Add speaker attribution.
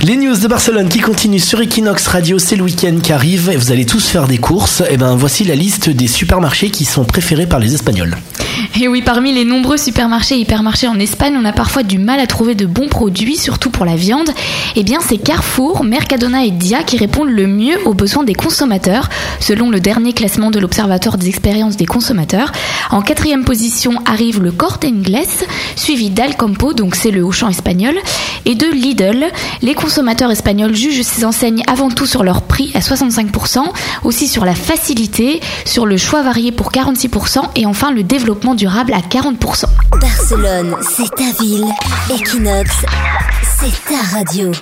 Speaker 1: Les news de Barcelone qui continuent sur Equinox Radio, c'est le week-end qui arrive et vous allez tous faire des courses. Et ben voici la liste des supermarchés qui sont préférés par les Espagnols.
Speaker 2: Et oui, parmi les nombreux supermarchés et hypermarchés en Espagne, on a parfois du mal à trouver de bons produits, surtout pour la viande. Eh bien, c'est Carrefour, Mercadona et Dia qui répondent le mieux aux besoins des consommateurs, selon le dernier classement de l'Observatoire des expériences des consommateurs. En quatrième position arrive le Corte Inglés, suivi d'Alcampo, donc c'est le Auchan espagnol, et de Lidl. Les consommateurs espagnols jugent ces enseignes avant tout sur leur prix à 65%, aussi sur la facilité, sur le choix varié pour 46% et enfin le développement à 40%.
Speaker 3: Barcelone, c'est ta ville. Equinox, c'est ta radio.